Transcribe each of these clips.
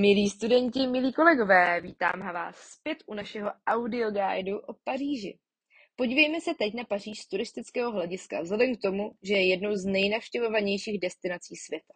Milí studenti, milí kolegové, vítám vás zpět u našeho audioguidu o Paříži. Podívejme se teď na Paříž z turistického hlediska, vzhledem k tomu, že je jednou z nejnavštěvovanějších destinací světa.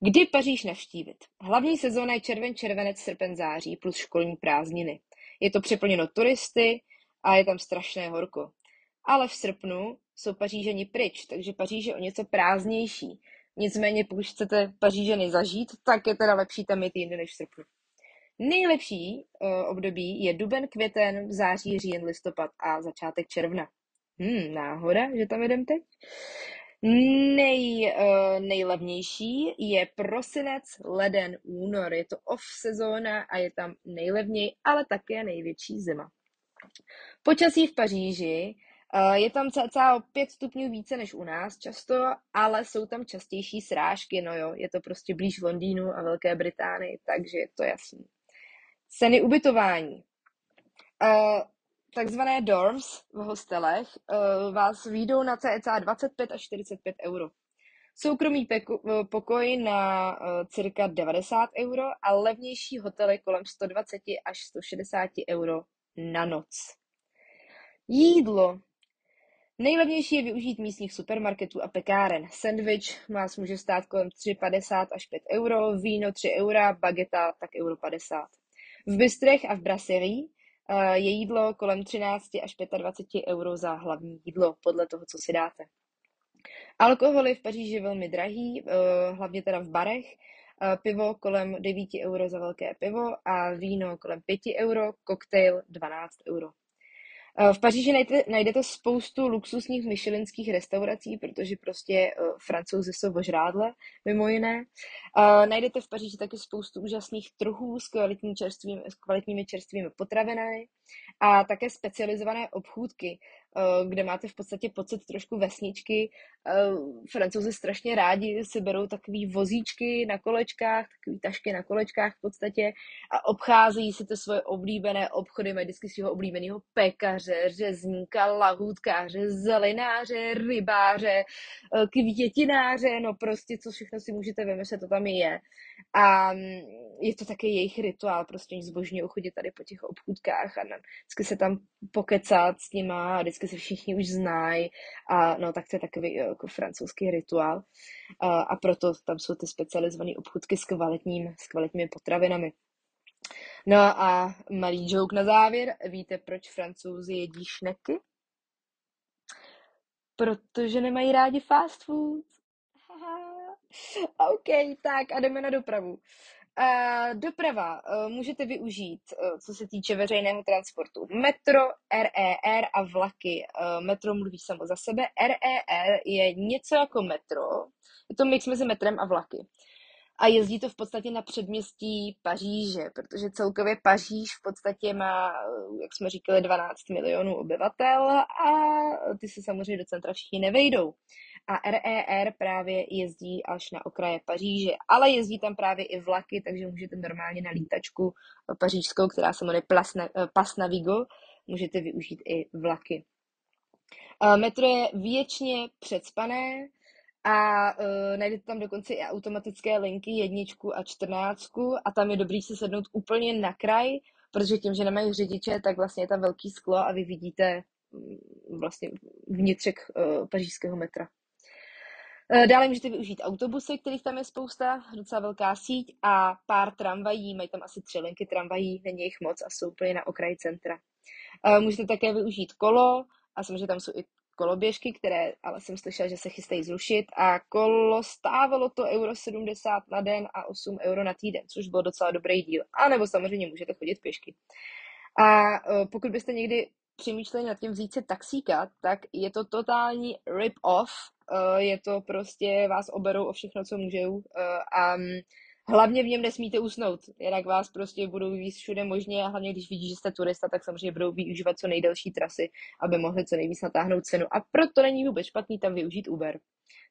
Kdy Paříž navštívit? Hlavní sezóna je červen, červenec, srpen, září plus školní prázdniny. Je to přeplněno turisty a je tam strašné horko. Ale v srpnu jsou Paříženi pryč, takže Paříž je o něco prázdnější. Nicméně, pokud chcete Paříženy zažít, tak je teda lepší tam jít jindy než v srpnu. Nejlepší uh, období je duben, květen, září, říjen, listopad a začátek června. Hmm, náhoda, že tam jedem teď? Nej, uh, nejlevnější je prosinec, leden, únor. Je to off sezóna a je tam nejlevněji, ale také největší zima. Počasí v Paříži je tam cca o 5 stupňů více než u nás často, ale jsou tam častější srážky, no jo, je to prostě blíž Londýnu a Velké Británii, takže je to jasný. Ceny ubytování. Uh, takzvané dorms v hostelech uh, vás výjdou na cca 25 až 45 euro. Soukromý peku, pokoj na cirka 90 euro a levnější hotely kolem 120 až 160 euro na noc. Jídlo Nejlevnější je využít místních supermarketů a pekáren. Sandwich vás může stát kolem 3,50 až 5 euro, víno 3 eura, bageta tak euro 50. V bistrech a v brasserie eh, je jídlo kolem 13 až 25 euro za hlavní jídlo, podle toho, co si dáte. Alkohol je v Paříži velmi drahý, eh, hlavně teda v barech. Eh, pivo kolem 9 euro za velké pivo a víno kolem 5 euro, koktejl 12 euro. Eh, v Paříži najdete, najdete spoustu luxusních myšelinských restaurací, protože prostě uh, francouzi jsou ožrádle, mimo jiné. Uh, najdete v Paříži taky spoustu úžasných trhů s, kvalitní čerstvými, s kvalitními čerstvými potravinami a také specializované obchůdky, uh, kde máte v podstatě pocit trošku vesničky. Uh, francouzi strašně rádi si berou takový vozíčky na kolečkách, takový tašky na kolečkách v podstatě a obcházejí si ty svoje oblíbené obchody, mají vždycky svého oblíbeného pekaře, řezníka, lahůdkáře, zelináře, rybáře, eh, květináře, no prostě co všechno si můžete vymyslet, to tam je. A mm, je to také jejich rituál, prostě oni zbožně chodit tady po těch obchůdkách a vždycky se tam pokecat s nima a vždycky se všichni už znají a no tak to je takový eh, jako francouzský rituál a, a proto tam jsou ty specializované obchůdky s kvalitním, s kvalitními potravinami. No a malý joke na závěr. Víte, proč francouzi jedí šneky? Protože nemají rádi fast food. OK, tak a jdeme na dopravu. Doprava uh, můžete využít, uh, co se týče veřejného transportu. Metro, RER a vlaky. Uh, metro mluví samo za sebe. RER je něco jako metro. Je to mix mezi metrem a vlaky a jezdí to v podstatě na předměstí Paříže, protože celkově Paříž v podstatě má, jak jsme říkali, 12 milionů obyvatel a ty se samozřejmě do centra všichni nevejdou. A RER právě jezdí až na okraje Paříže, ale jezdí tam právě i vlaky, takže můžete normálně na lítačku pařížskou, která se jmenuje Pas Navigo, můžete využít i vlaky. Metro je věčně předspané, a uh, najdete tam dokonce i automatické linky jedničku a čtrnáctku a tam je dobrý si sednout úplně na kraj, protože tím, že nemají řidiče, tak vlastně je tam velký sklo a vy vidíte um, vlastně vnitřek uh, pařížského metra. Uh, dále můžete využít autobusy, kterých tam je spousta, docela velká síť a pár tramvají, mají tam asi tři linky tramvají, není jich moc a jsou úplně na okraji centra. Uh, můžete také využít kolo a samozřejmě tam jsou i koloběžky, které ale jsem slyšela, že se chystají zrušit a kolo stávalo to euro 70 na den a 8 euro na týden, což byl docela dobrý díl. A nebo samozřejmě můžete chodit pěšky. A e, pokud byste někdy přemýšleli nad tím vzít si taxíka, tak je to totální rip-off. E, je to prostě, vás oberou o všechno, co můžou. E, a Hlavně v něm nesmíte usnout, jinak vás prostě budou víc všude možně a hlavně když vidí, že jste turista, tak samozřejmě budou využívat co nejdelší trasy, aby mohli co nejvíc natáhnout cenu. A proto není vůbec špatný tam využít Uber.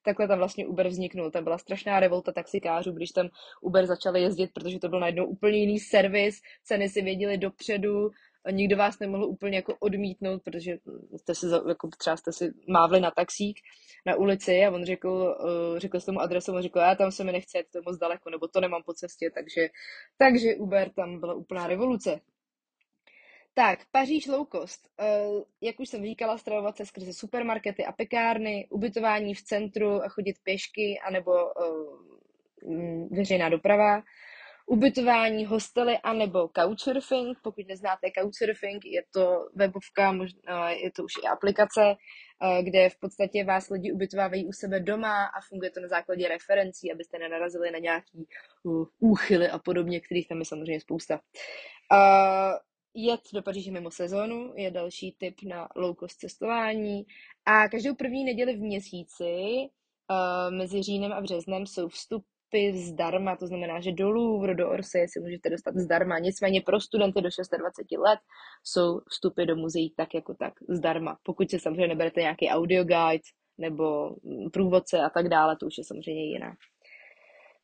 Takhle tam vlastně Uber vzniknul. Tam byla strašná revolta taxikářů, když tam Uber začali jezdit, protože to byl najednou úplně jiný servis, ceny si věděli dopředu, nikdo vás nemohl úplně jako odmítnout, protože jste si, jako třeba jste si mávli na taxík na ulici a on řekl, uh, řekl s tomu adresu, on řekl, já tam se mi nechce, to je moc daleko, nebo to nemám po cestě, takže, takže Uber tam byla úplná revoluce. Tak, Paříž low cost. Uh, jak už jsem říkala, stravovat se skrze supermarkety a pekárny, ubytování v centru a chodit pěšky, anebo uh, veřejná doprava, ubytování, hostely anebo couchsurfing. Pokud neznáte couchsurfing, je to webovka, možná, je to už i aplikace, kde v podstatě vás lidi ubytovávají u sebe doma a funguje to na základě referencí, abyste nenarazili na nějaký uh, úchyly a podobně, kterých tam je samozřejmě spousta. Uh, jet do Paříže mimo sezónu je další tip na low cost cestování a každou první neděli v měsíci mezi říjnem a březnem jsou vstup vstupy zdarma, to znamená, že do Louvre, do Orsay si můžete dostat zdarma. Nicméně pro studenty do 26 let jsou vstupy do muzeí tak jako tak zdarma. Pokud se samozřejmě neberete nějaký audio guide nebo průvodce a tak dále, to už je samozřejmě jiná.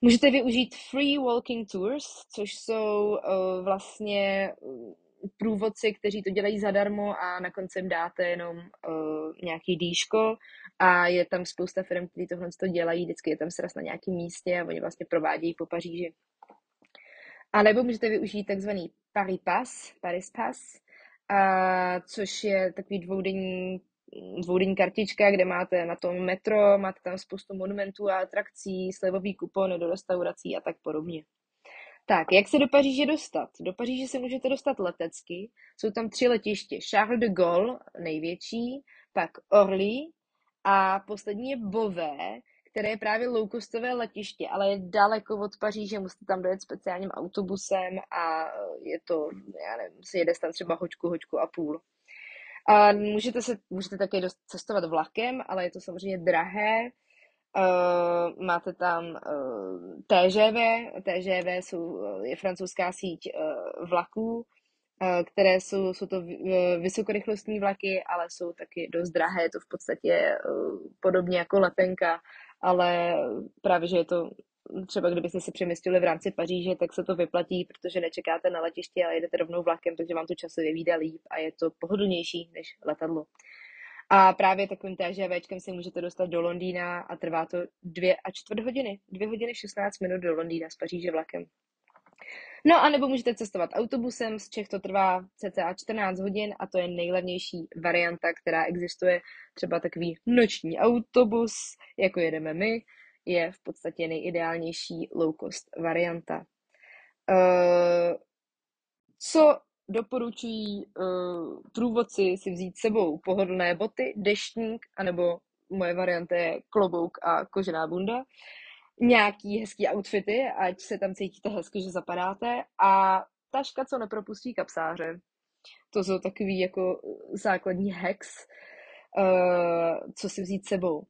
Můžete využít free walking tours, což jsou uh, vlastně průvodci, kteří to dělají zadarmo a na konci jim dáte jenom uh, nějaký dýško a je tam spousta firm, kteří tohle to dělají, vždycky je tam sraz na nějakém místě a oni vlastně provádějí po Paříži. A nebo můžete využít takzvaný Paris Pass, Paris Pass, a, což je takový dvoudenní, dvoudenní kartička, kde máte na tom metro, máte tam spoustu monumentů a atrakcí, slevový kupony do restaurací a tak podobně. Tak, jak se do Paříže dostat? Do Paříže se můžete dostat letecky. Jsou tam tři letiště. Charles de Gaulle, největší, pak Orly a poslední je Bové, které je právě low-costové letiště, ale je daleko od Paříže, musíte tam dojet speciálním autobusem a je to, já nevím, se jede tam třeba hoďku, hoďku a půl. A můžete, se, můžete také cestovat vlakem, ale je to samozřejmě drahé. Uh, máte tam uh, TGV, TGV jsou, je francouzská síť uh, vlaků, které jsou, jsou to vysokorychlostní vlaky, ale jsou taky dost drahé, je to v podstatě podobně jako letenka, ale právě, že je to třeba kdybyste se přemysťovali v rámci Paříže, tak se to vyplatí, protože nečekáte na letiště, ale jedete rovnou vlakem, takže vám to časově vyjde líp a je to pohodlnější než letadlo. A právě takovým TŽVčkem si můžete dostat do Londýna a trvá to dvě a čtvrt hodiny. Dvě hodiny 16 minut do Londýna z Paříže vlakem. No a nebo můžete cestovat autobusem, z Čech to trvá cca 14 hodin a to je nejlevnější varianta, která existuje. Třeba takový noční autobus, jako jedeme my, je v podstatě nejideálnější low cost varianta. Uh, co doporučují uh, průvodci si vzít sebou pohodlné boty, deštník, anebo moje varianta je klobouk a kožená bunda, nějaký hezký outfity, ať se tam cítíte hezky, že zapadáte a taška, co nepropustí kapsáře. To jsou takový jako základní hacks, uh, co si vzít sebou.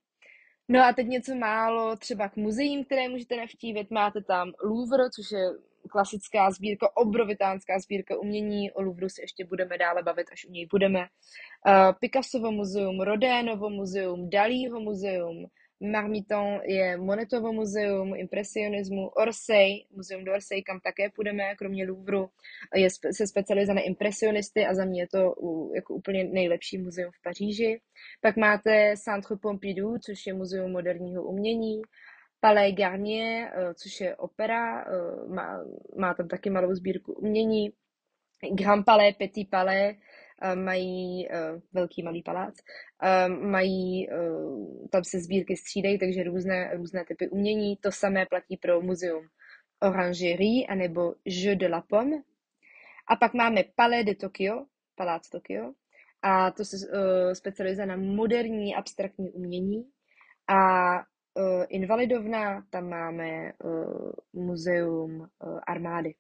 No a teď něco málo třeba k muzeím, které můžete navštívit. Máte tam Louvre, což je klasická sbírka, obrovitánská sbírka umění. O Louvru se ještě budeme dále bavit, až u něj budeme. Uh, Picassovo muzeum, Rodénovo muzeum, Dalího muzeum, Marmiton je Monetovo muzeum impresionismu, Orsay, muzeum d'Orsay, kam také půjdeme, kromě Louvru, je se specializuje na impresionisty a za mě je to jako úplně nejlepší muzeum v Paříži. Pak máte Centre Pompidou, což je muzeum moderního umění, Palais Garnier, eh, což je opera, eh, má, má tam taky malou sbírku umění. Grand Palais, Petit Palais, eh, mají velký malý palác, mají, tam se sbírky střídají, takže různé, různé typy umění. To samé platí pro muzeum Orangerie anebo Jeux de la Pomme. A pak máme Palais de Tokyo, palác Tokyo, a to se specializuje na moderní abstraktní umění. A Invalidovna, tam máme uh, muzeum uh, armády.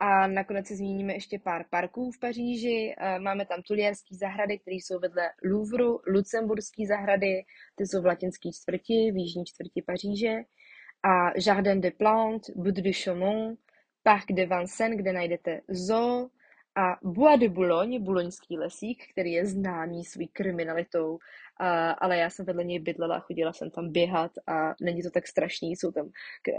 A nakonec se zmíníme ještě pár parků v Paříži. Máme tam Tulierský zahrady, které jsou vedle Louvru, Lucemburský zahrady, ty jsou v latinské čtvrti, v jižní čtvrti Paříže. A Jardin des Plantes, Bout de Chaumont, Parc de Vincennes, kde najdete zoo, A Bois de Boulogne, buloňský lesík, který je známý svou kriminalitou, a, ale já jsem vedle něj bydlela, chodila jsem tam běhat a není to tak strašný, jsou tam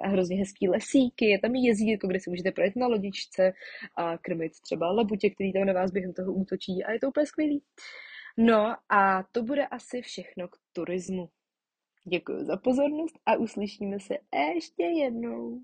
hrozně hezký lesíky, je tam jezírko, kde si můžete projet na lodičce a krmit třeba labutě, který tam na vás během toho útočí a je to úplně skvělý. No a to bude asi všechno k turismu. Děkuji za pozornost a uslyšíme se ještě jednou.